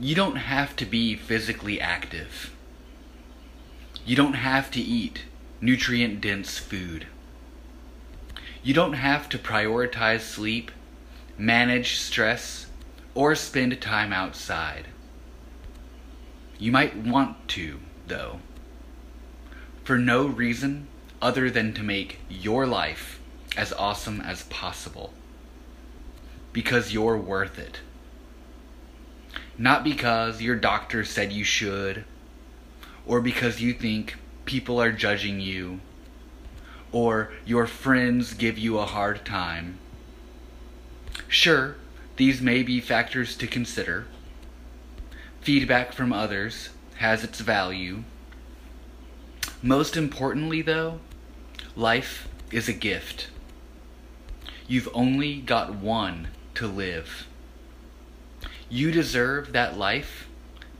You don't have to be physically active. You don't have to eat nutrient dense food. You don't have to prioritize sleep, manage stress, or spend time outside. You might want to, though, for no reason other than to make your life as awesome as possible. Because you're worth it. Not because your doctor said you should, or because you think people are judging you, or your friends give you a hard time. Sure, these may be factors to consider. Feedback from others has its value. Most importantly, though, life is a gift. You've only got one to live. You deserve that life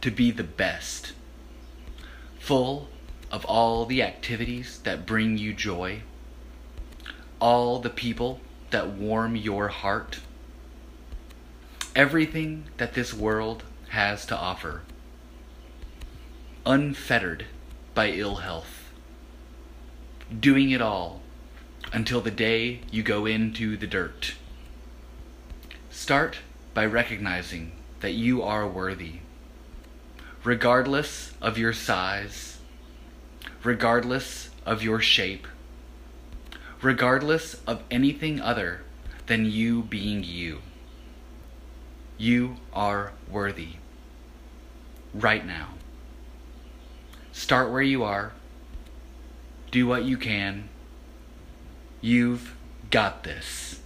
to be the best, full of all the activities that bring you joy, all the people that warm your heart, everything that this world has to offer, unfettered by ill health, doing it all until the day you go into the dirt. Start by recognizing that you are worthy, regardless of your size, regardless of your shape, regardless of anything other than you being you. You are worthy. Right now. Start where you are. Do what you can. You've got this.